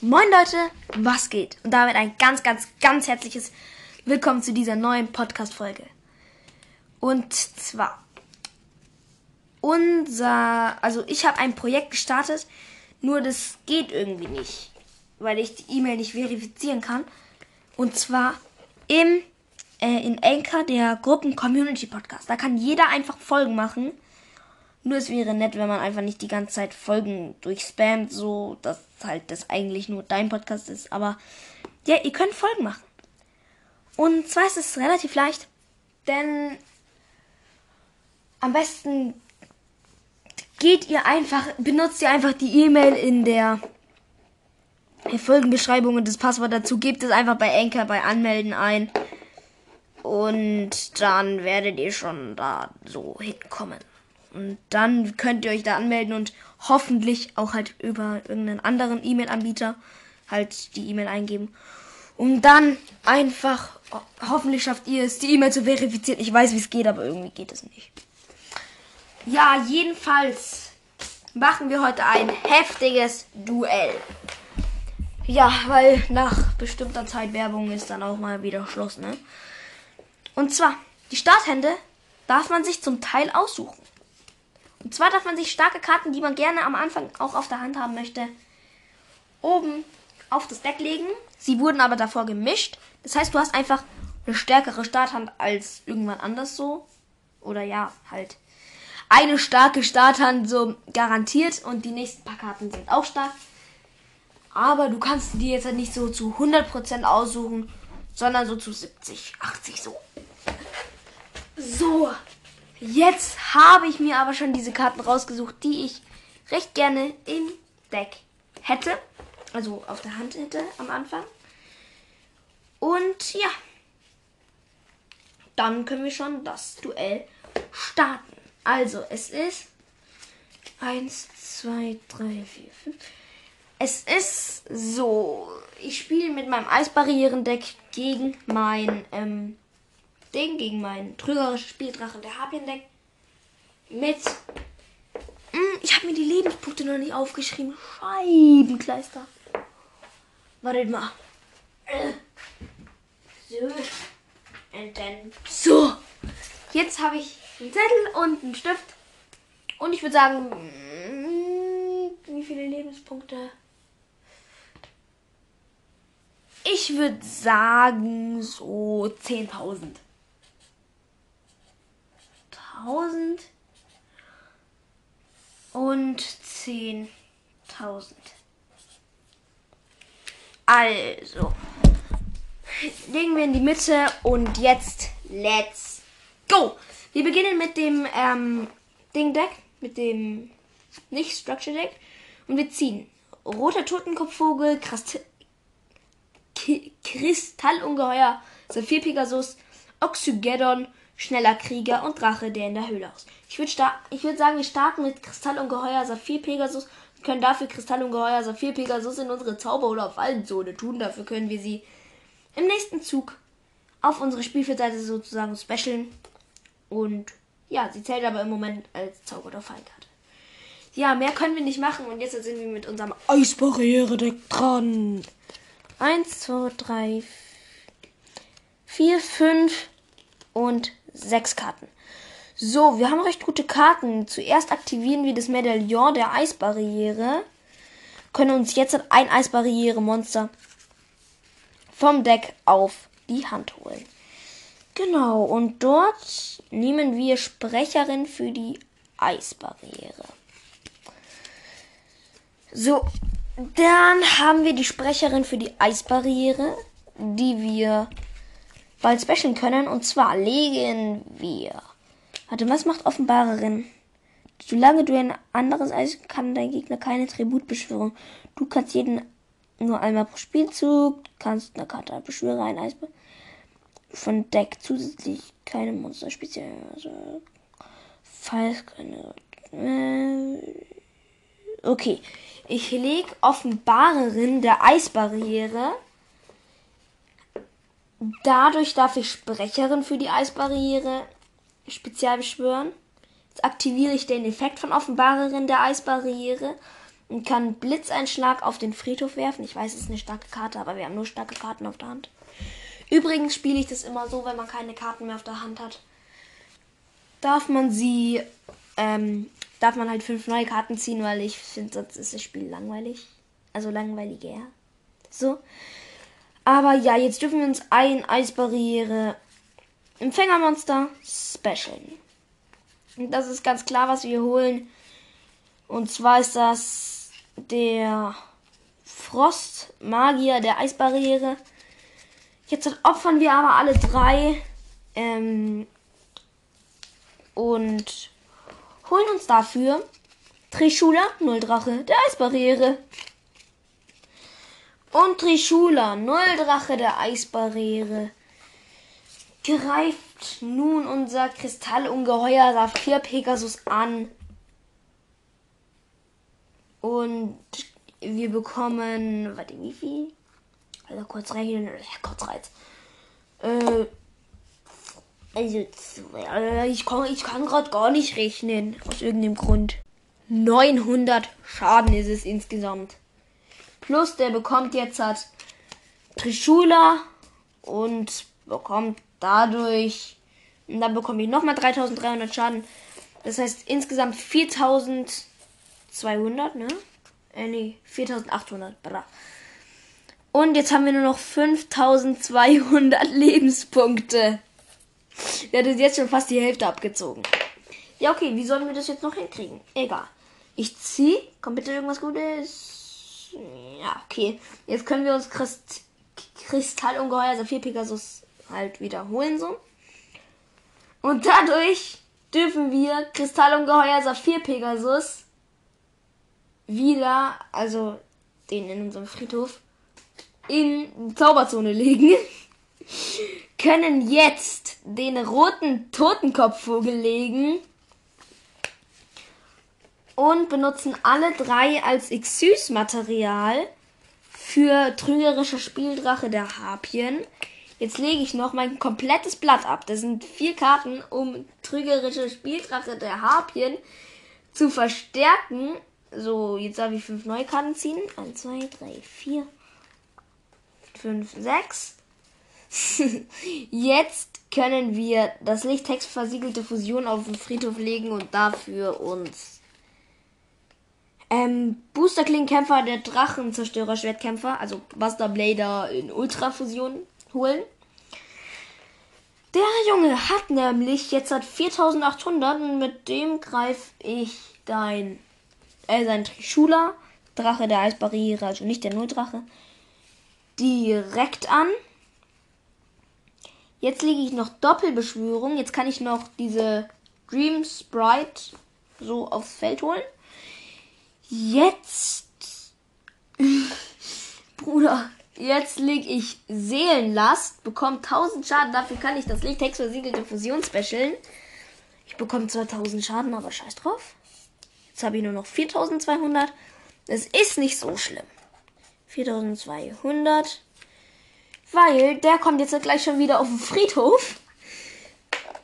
Moin Leute, was geht? Und damit ein ganz, ganz, ganz herzliches Willkommen zu dieser neuen Podcast-Folge. Und zwar, unser, also ich habe ein Projekt gestartet, nur das geht irgendwie nicht, weil ich die E-Mail nicht verifizieren kann. Und zwar im, äh, in Anchor, der Gruppen-Community-Podcast. Da kann jeder einfach Folgen machen. Nur es wäre nett, wenn man einfach nicht die ganze Zeit Folgen durchspammt, so dass halt das eigentlich nur dein Podcast ist. Aber ja, ihr könnt Folgen machen. Und zwar ist es relativ leicht, denn am besten geht ihr einfach, benutzt ihr einfach die E-Mail in der Folgenbeschreibung und das Passwort dazu, gebt es einfach bei Anchor bei Anmelden ein. Und dann werdet ihr schon da so hinkommen. Und dann könnt ihr euch da anmelden und hoffentlich auch halt über irgendeinen anderen E-Mail-Anbieter halt die E-Mail eingeben. Und dann einfach, hoffentlich schafft ihr es, die E-Mail zu verifizieren. Ich weiß, wie es geht, aber irgendwie geht es nicht. Ja, jedenfalls machen wir heute ein heftiges Duell. Ja, weil nach bestimmter Zeit Werbung ist dann auch mal wieder Schluss, ne? Und zwar, die Starthände darf man sich zum Teil aussuchen. Und zwar darf man sich starke Karten, die man gerne am Anfang auch auf der Hand haben möchte, oben auf das Deck legen. Sie wurden aber davor gemischt. Das heißt, du hast einfach eine stärkere Starthand als irgendwann anders so. Oder ja, halt eine starke Starthand so garantiert und die nächsten paar Karten sind auch stark. Aber du kannst die jetzt halt nicht so zu 100% aussuchen, sondern so zu 70, 80 so. So, Jetzt habe ich mir aber schon diese Karten rausgesucht, die ich recht gerne im Deck hätte. Also auf der Hand hätte am Anfang. Und ja. Dann können wir schon das Duell starten. Also, es ist 1, 2, 3, 4, 5. Es ist so. Ich spiele mit meinem Eisbarrierendeck gegen mein ähm, Ding gegen meinen trügerischen Spieldrachen der Harpien-Deck mit. Hm, ich habe mir die Lebenspunkte noch nicht aufgeschrieben. Scheibenkleister. Wartet mal. So. Und dann. So. Jetzt habe ich einen Zettel und einen Stift. Und ich würde sagen. Hm, wie viele Lebenspunkte? Ich würde sagen so 10.000. 1000 und 10.000. Also, legen wir in die Mitte und jetzt let's go. Wir beginnen mit dem ähm, Ding Deck, mit dem nicht Structure Deck und wir ziehen roter Totenkopfvogel, Christ Kristallungeheuer, Saphir Pegasus, Oxygeddon, schneller Krieger und Drache, der in der Höhle aus. Ich würde würd sagen, wir starten mit Kristallungeheuer Saphir Pegasus und können dafür Kristallungeheuer Saphir Pegasus in unsere Zauber- oder Fallenzone tun. Dafür können wir sie im nächsten Zug auf unsere Spielfeldseite sozusagen specialen. Und ja, sie zählt aber im Moment als Zauber- oder Fallenkarte. Ja, mehr können wir nicht machen und jetzt sind wir mit unserem Eisbarriere-Deck dran. Eins, zwei, drei, vier, fünf und sechs Karten. So, wir haben recht gute Karten. Zuerst aktivieren wir das Medaillon der Eisbarriere. Können uns jetzt ein Eisbarriere-Monster vom Deck auf die Hand holen. Genau, und dort nehmen wir Sprecherin für die Eisbarriere. So, dann haben wir die Sprecherin für die Eisbarriere, die wir bald specialen können. Und zwar legen wir. Warte, was macht Offenbarerin? Solange du ein anderes Eis kann dein Gegner keine Tributbeschwörung. Du kannst jeden nur einmal pro Spielzug, kannst eine Karte beschwören, ein Eis von Deck zusätzlich keine Monster speziell. Also, falls keine. Äh, okay. Ich lege Offenbarerin der Eisbarriere Dadurch darf ich Sprecherin für die Eisbarriere spezial beschwören. Jetzt aktiviere ich den Effekt von Offenbarerin der Eisbarriere. und kann Blitzeinschlag auf den Friedhof werfen. Ich weiß, es ist eine starke Karte, aber wir haben nur starke Karten auf der Hand. Übrigens spiele ich das immer so, wenn man keine Karten mehr auf der Hand hat. Darf man sie, ähm, darf man halt fünf neue Karten ziehen, weil ich finde, sonst ist das Spiel langweilig. Also langweiliger. So. Aber ja, jetzt dürfen wir uns ein Eisbarriere Empfängermonster specialen. Und das ist ganz klar, was wir holen. Und zwar ist das der Frostmagier der Eisbarriere. Jetzt opfern wir aber alle drei. Ähm, und holen uns dafür Trishula, Nulldrache der Eisbarriere. Und Trishula, Nulldrache der Eisbarriere, greift nun unser Kristallungeheuer Saphir Pegasus an. Und wir bekommen, warte, wie viel? Also kurz rechnen, ja, kurz reiz. Äh, also, ich kann, ich kann gerade gar nicht rechnen, aus irgendeinem Grund. 900 Schaden ist es insgesamt. Plus, der bekommt jetzt hat Trishula und bekommt dadurch, und dann bekomme ich nochmal 3300 Schaden. Das heißt insgesamt 4200, ne? Äh, nee, 4800. Bra. Und jetzt haben wir nur noch 5200 Lebenspunkte. Der hat jetzt schon fast die Hälfte abgezogen. Ja, okay, wie sollen wir das jetzt noch hinkriegen? Egal. Ich ziehe. Kommt bitte irgendwas Gutes? Ja, okay. Jetzt können wir uns Christ Kristallungeheuer Saphir Pegasus halt wiederholen so. Und dadurch dürfen wir Kristallungeheuer Saphir Pegasus wieder, also den in unserem Friedhof, in Zauberzone legen. Können jetzt den roten Totenkopfvogel legen und benutzen alle drei als Exus-Material für trügerische Spieldrache der Harpien. Jetzt lege ich noch mein komplettes Blatt ab. Das sind vier Karten, um trügerische Spieldrache der Harpien zu verstärken. So, jetzt darf ich fünf neue Karten ziehen. Eins, zwei, drei, vier, fünf, sechs. jetzt können wir das Lichttext versiegelte Fusion auf den Friedhof legen und dafür uns ähm, Booster Klingkämpfer der Drachenzerstörer Schwertkämpfer, also Buster Blader in Ultrafusion holen. Der Junge hat nämlich jetzt hat 4800 und mit dem greife ich dein, äh, sein Trishula, Drache der Eisbarriere, also nicht der Nulldrache, direkt an. Jetzt lege ich noch Doppelbeschwörung. Jetzt kann ich noch diese Dream Sprite so aufs Feld holen. Jetzt. Bruder, Jetzt lege ich Seelenlast, bekomme 1000 Schaden. Dafür kann ich das Lichttext versiegelte Fusion specialen. Ich bekomme 2000 Schaden, aber scheiß drauf. Jetzt habe ich nur noch 4200. Das ist nicht so schlimm. 4200. Weil der kommt jetzt gleich schon wieder auf den Friedhof.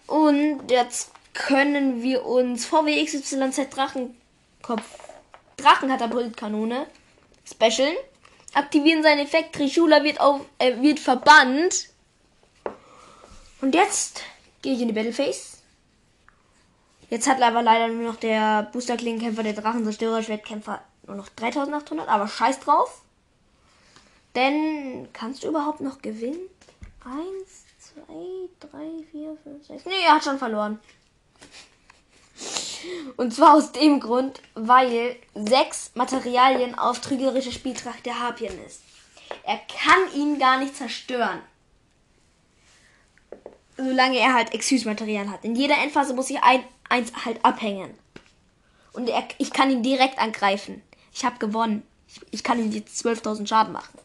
Und jetzt können wir uns VWXYZ Drachenkopf Drachenkatapultkanone specialen aktivieren seinen Effekt. Trishula wird, auf, äh, wird verbannt. Und jetzt gehe ich in die Battleface. Jetzt hat aber leider nur noch der Booster-Klingenkämpfer, der Drachenzerstörer-Schwertkämpfer nur noch 3800, aber scheiß drauf. Denn kannst du überhaupt noch gewinnen? Eins, zwei, drei, vier, fünf, sechs. Nee, er hat schon verloren. Und zwar aus dem Grund, weil sechs Materialien auf trügerische Spieltracht der Harpien ist. Er kann ihn gar nicht zerstören. Solange er halt Exus-Material hat. In jeder Endphase muss ich ein, eins halt abhängen. Und er, ich kann ihn direkt angreifen. Ich habe gewonnen. Ich, ich, kann ihm jetzt 12.000 Schaden machen.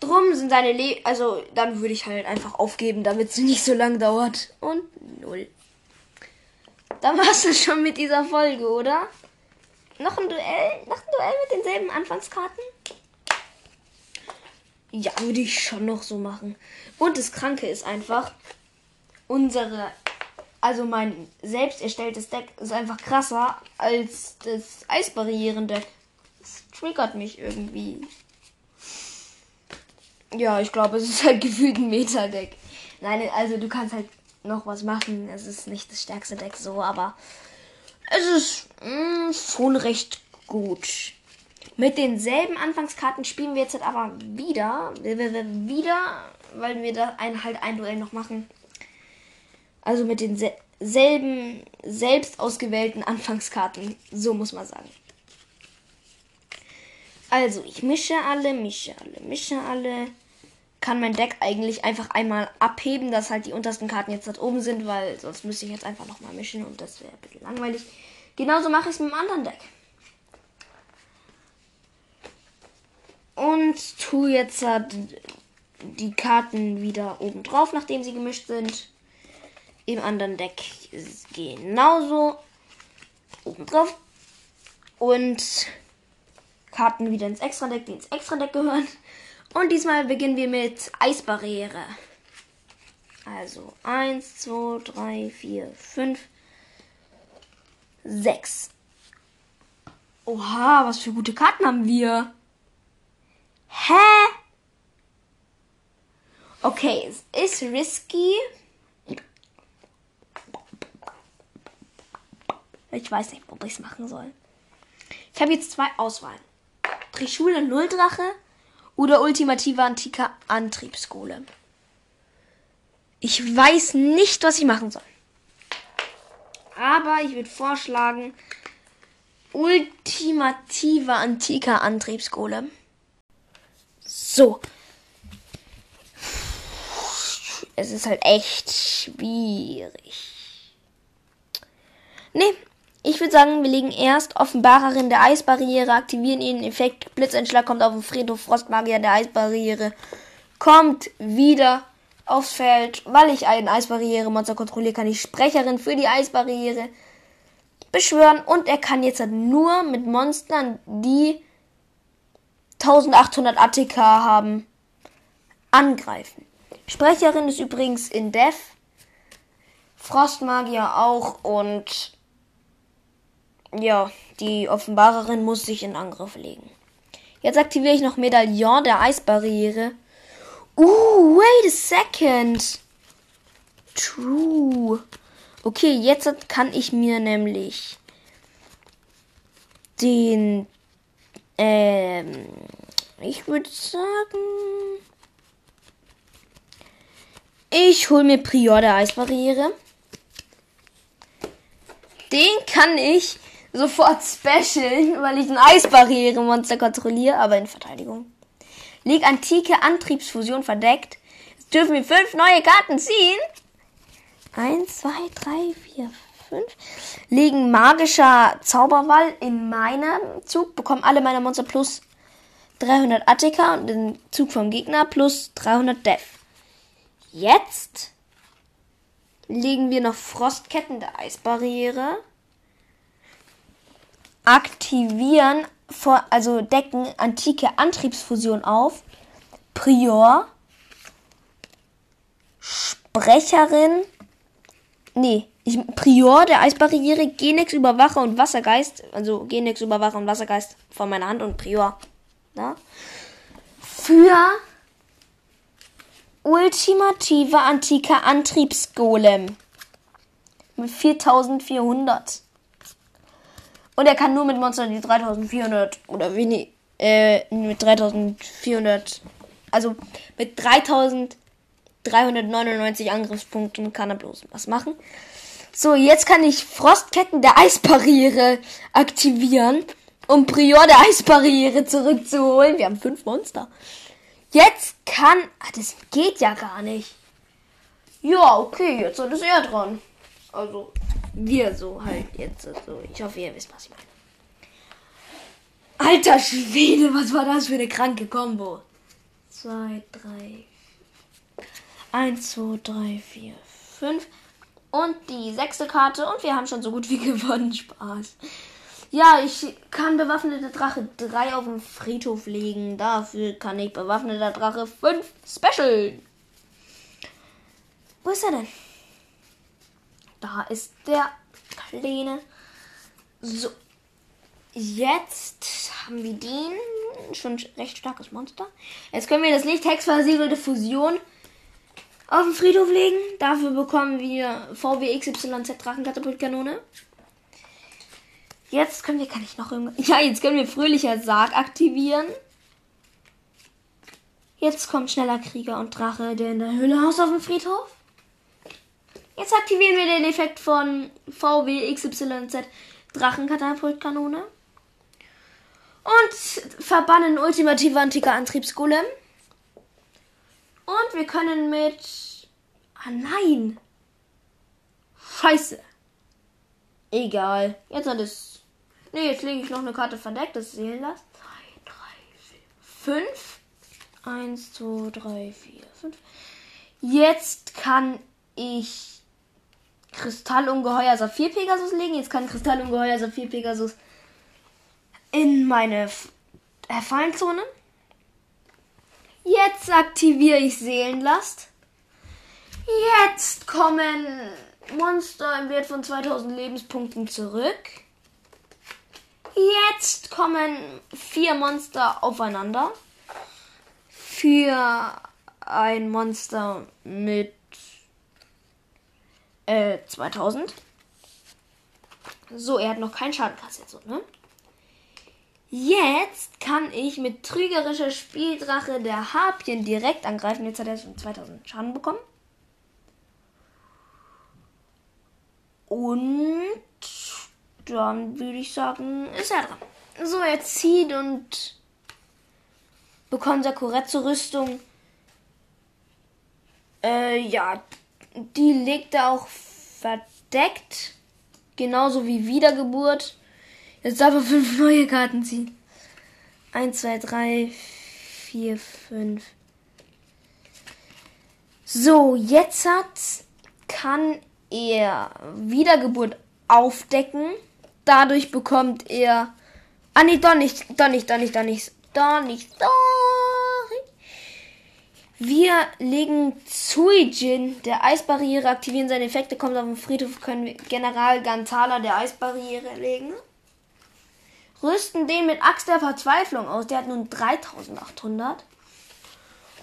Drum sind seine Le also dann würde ich halt einfach aufgeben, damit es nicht so lang dauert. Und null. Dann warst du schon mit dieser Folge, oder? Noch ein Duell? Noch ein Duell mit denselben Anfangskarten? Ja, würde ich schon noch so machen. Und das Kranke ist einfach, unsere also mein selbst erstelltes Deck ist einfach krasser als das Eisbarrieren-Deck. Das triggert mich irgendwie. Ja, ich glaube, es ist halt gefühlt ein Meta-Deck. Nein, also du kannst halt noch was machen. Es ist nicht das stärkste Deck so, aber es ist mh, mm, schon recht gut. Mit denselben Anfangskarten spielen wir jetzt halt aber wieder. Wieder, weil wir da ein, halt ein Duell noch machen. Also mit denselben selbst ausgewählten Anfangskarten. So muss man sagen. Also, ich mische alle, mische alle, mische alle. Kann mein Deck eigentlich einfach einmal abheben, dass halt die untersten Karten jetzt dort oben sind, weil sonst müsste ich jetzt einfach nochmal mischen und das wäre ein bisschen langweilig. Genauso mache ich es mit dem anderen Deck. Und tue jetzt halt die Karten wieder oben drauf, nachdem sie gemischt sind. Im anderen Deck genauso oben drauf. Und Karten wieder ins Extra-Deck, die ins Extra-Deck gehören. Und diesmal beginnen wir mit Eisbarriere. Also 1, 2, 3, 4, 5, 6. Oha, was für gute Karten haben wir. Hä? Okay, es ist risky. Ich weiß nicht, ob ich es machen soll. Ich habe jetzt zwei Auswahlen. Trischule Nulldrache oder ultimative antike Antriebsskole. Ich weiß nicht, was ich machen soll. Aber ich würde vorschlagen, ultimative antike Antriebsskole. So. Es ist halt echt schwierig. Nee, ich würde sagen, wir legen erst Offenbarerin der Eisbarriere, aktivieren ihren Effekt. Blitzeinschlag kommt auf den Friedhof, Frostmagier der Eisbarriere kommt wieder aufs Feld. Weil ich einen Eisbarriere-Monster kontrolliere, kann ich Sprecherin für die Eisbarriere beschwören. Und er kann jetzt halt nur mit Monstern, die 1800 ATK haben, angreifen. Sprecherin ist übrigens in Death. Frostmagier auch und ja, die Offenbarerin muss sich in Angriff legen. Jetzt aktiviere ich noch Medaillon der Eisbarriere. Uh, wait a second. True. Okay, jetzt kann ich mir nämlich den, ähm, ich würde sagen, ich hole mir Prior der Eisbarriere. Den kann ich sofort specialen, weil ich ein Eisbarriere-Monster kontrolliere, aber in Verteidigung. Leg antike Antriebsfusion verdeckt. Jetzt dürfen wir fünf neue Karten ziehen. Eins, zwei, drei, vier, fünf. Legen magischer Zauberwall in meinem Zug. Bekommen alle meine Monster plus 300 Attika und den Zug vom Gegner plus 300 Def. Jetzt legen wir noch Frostketten der Eisbarriere aktivieren, also decken antike Antriebsfusion auf. Prior. Sprecherin. Nee, ich, Prior der Eisbarriere, Genex Überwacher und Wassergeist. Also Genex Überwacher und Wassergeist von meiner Hand und Prior. Ja. Für ultimative antike Antriebsgolem. Mit 4400. Und er kann nur mit Monstern, die 3400 oder wenig, äh, mit 3400, also mit 3399 Angriffspunkten kann er bloß was machen. So, jetzt kann ich Frostketten der Eisbarriere aktivieren, um Prior der Eisbarriere zurückzuholen. Wir haben fünf Monster. Jetzt kann, ah, das geht ja gar nicht. Ja, okay, jetzt ist er dran. Also, wir so halt jetzt. So. Ich hoffe, ihr wisst, was ich meine. Alter Schwede, was war das für eine kranke Combo? 2, 3, 1, 2, 3, 4, 5. Und die sechste Karte. Und wir haben schon so gut wie gewonnen. Spaß. Ja, ich kann bewaffneter Drache 3 auf dem Friedhof legen. Dafür kann ich bewaffneter Drache 5 special. Wo ist er denn? Da ist der kleine. So. Jetzt haben wir den. Schon recht starkes Monster. Jetzt können wir das Lichthex-versiegelte Fusion auf den Friedhof legen. Dafür bekommen wir VWXYZ Drachenkatapultkanone. Jetzt können wir, kann ich noch irgendwas. Ja, jetzt können wir fröhlicher Sarg aktivieren. Jetzt kommt schneller Krieger und Drache, der in der Höhle haust auf dem Friedhof. Jetzt aktivieren wir den Effekt von VWXYZ Drachenkatapultkanone. Und verbannen ultimative antike Antriebsgolem. Und wir können mit. Ah nein! Scheiße! Egal. Jetzt hat es. Ne, jetzt lege ich noch eine Karte verdeckt. Das sehen lassen. 2, 3, 4, 5. 1, 2, 3, 4, 5. Jetzt kann ich Kristallungeheuer Saphir Pegasus legen. Jetzt kann Kristallungeheuer Saphir Pegasus in meine Fallenzone. Jetzt aktiviere ich Seelenlast. Jetzt kommen Monster im Wert von 2000 Lebenspunkten zurück. Jetzt kommen vier Monster aufeinander. Für ein Monster mit äh, 2000. So, er hat noch keinen Schaden kassiert, so, ne? Jetzt kann ich mit trügerischer Spieldrache der Harpien direkt angreifen. Jetzt hat er schon 2000 Schaden bekommen. Und dann würde ich sagen, ist er dran. So, er zieht und bekommt Sakuretsu zur Rüstung. Äh, ja, die legt er auch verdeckt. Genauso wie Wiedergeburt. Jetzt darf er fünf neue Karten ziehen. Eins, zwei, drei, vier, fünf. So, jetzt hat, kann er Wiedergeburt aufdecken. Dadurch bekommt er. Ah, nee, doch nicht, doch nicht, doch nicht, doch nicht, doch nicht, doch. Wir legen Zuijin der Eisbarriere, aktivieren seine Effekte, kommt auf den Friedhof, können wir General Gantala der Eisbarriere legen. Rüsten den mit Axt der Verzweiflung aus, der hat nun 3800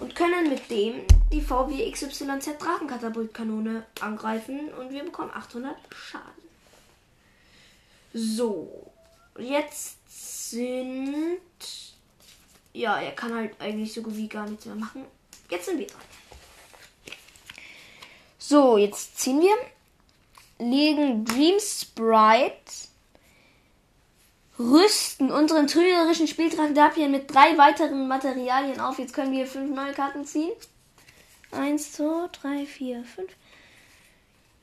und können mit dem die VW XYZ Drachenkatapultkanone angreifen und wir bekommen 800 Schaden. So, jetzt sind ja, er kann halt eigentlich so gut wie gar nichts mehr machen. Jetzt sind wir dran. So, jetzt ziehen wir, legen Dream Sprite rüsten unseren trügerischen Spieldrachen Dapian mit drei weiteren Materialien auf. Jetzt können wir fünf neue Karten ziehen. Eins, zwei, drei, vier, fünf.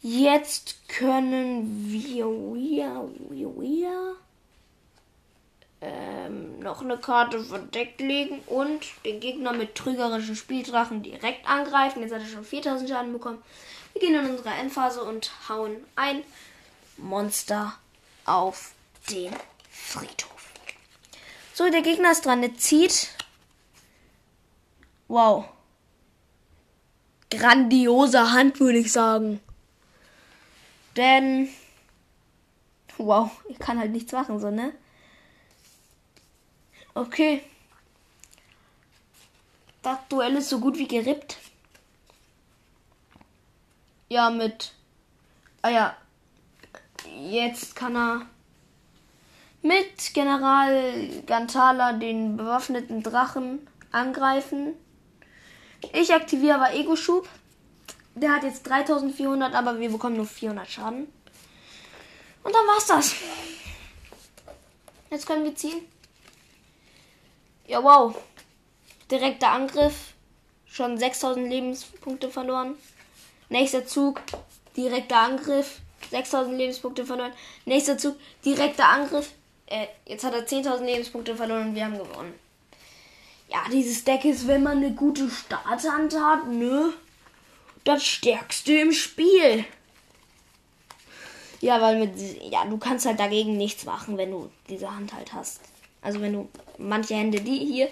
Jetzt können wir, wir, wir, wir ähm, noch eine Karte verdeckt legen und den Gegner mit trügerischen Spieldrachen direkt angreifen. Jetzt hat er schon 4000 Schaden bekommen. Wir gehen in unsere Endphase und hauen ein Monster auf den Friedhof. So, der Gegner ist dran. Der zieht. Wow. Grandiose Hand, würde ich sagen. Denn. Wow, ich kann halt nichts machen, so, ne? Okay. Das Duell ist so gut wie gerippt. Ja, mit. Ah ja. Jetzt kann er mit General Gantala den bewaffneten Drachen angreifen. Ich aktiviere aber Ego-Schub. Der hat jetzt 3400, aber wir bekommen nur 400 Schaden. Und dann war's das. Jetzt können wir ziehen. Ja, wow. Direkter Angriff. Schon 6000 Lebenspunkte verloren. Nächster Zug. Direkter Angriff. 6000 Lebenspunkte verloren. Nächster Zug. Direkter Angriff. Äh, jetzt hat er 10.000 Lebenspunkte verloren und wir haben gewonnen. Ja, dieses Deck ist, wenn man eine gute Starthand hat, ne? Das stärkste im Spiel. Ja, weil mit. Ja, du kannst halt dagegen nichts machen, wenn du diese Hand halt hast. Also wenn du manche Hände, die hier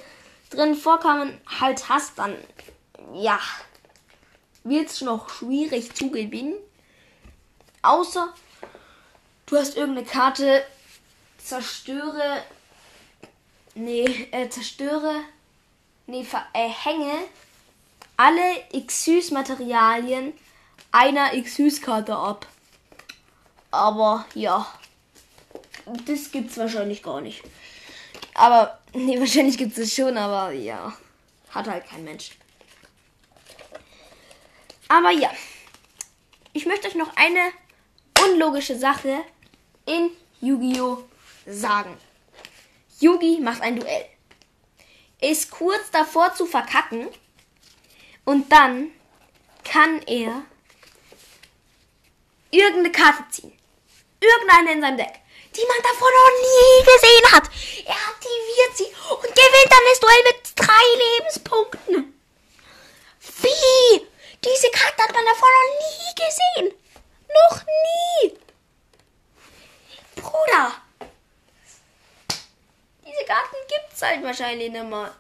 drin vorkamen, halt hast, dann ja, wird es noch schwierig zu gewinnen. Außer du hast irgendeine Karte, zerstöre. Nee, äh, zerstöre. Nee, äh, hänge alle Xyz-Materialien einer Xyz-Karte ab. Aber ja, das gibt's wahrscheinlich gar nicht. Aber, nee, wahrscheinlich gibt's es schon, aber ja, hat halt kein Mensch. Aber ja, ich möchte euch noch eine unlogische Sache in Yu-Gi-Oh! sagen. Yugi macht ein Duell. Ist kurz davor zu verkacken und dann kann er irgendeine Karte ziehen. Irgendeine in seinem Deck, die man davor noch nie gesehen hat. Er aktiviert sie und gewinnt dann das Duell mit drei Lebenspunkten. Wie? Diese Karte hat man davor noch nie gesehen. Noch nie. Bruder. Diese Karten gibt's halt wahrscheinlich nicht mehr.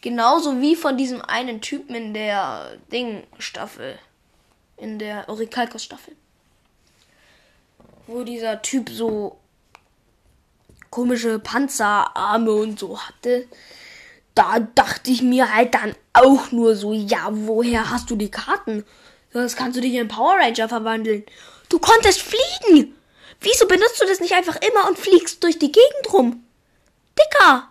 Genauso wie von diesem einen Typen in der Ding-Staffel. In der Orikalkos-Staffel. Wo dieser Typ so komische Panzerarme und so hatte. Da dachte ich mir halt dann auch nur so, ja, woher hast du die Karten? Das kannst du dich in Power Ranger verwandeln. Du konntest fliegen! Wieso benutzt du das nicht einfach immer und fliegst durch die Gegend rum? Dicker!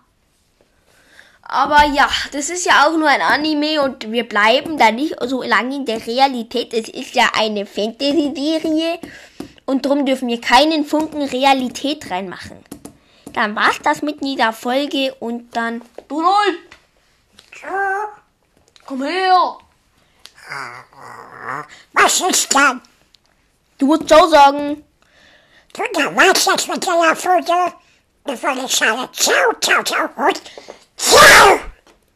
Aber ja, das ist ja auch nur ein Anime und wir bleiben da nicht so lange in der Realität. Es ist ja eine Fantasy-Serie und darum dürfen wir keinen Funken Realität reinmachen. Dann war's das mit dieser Folge und dann. Donald! Komm her! Was ist denn? Du musst Ciao sagen. Du, da war's jetzt mit der Folge. Wir wollen sagen, ciao, ciao, ciao und ciao!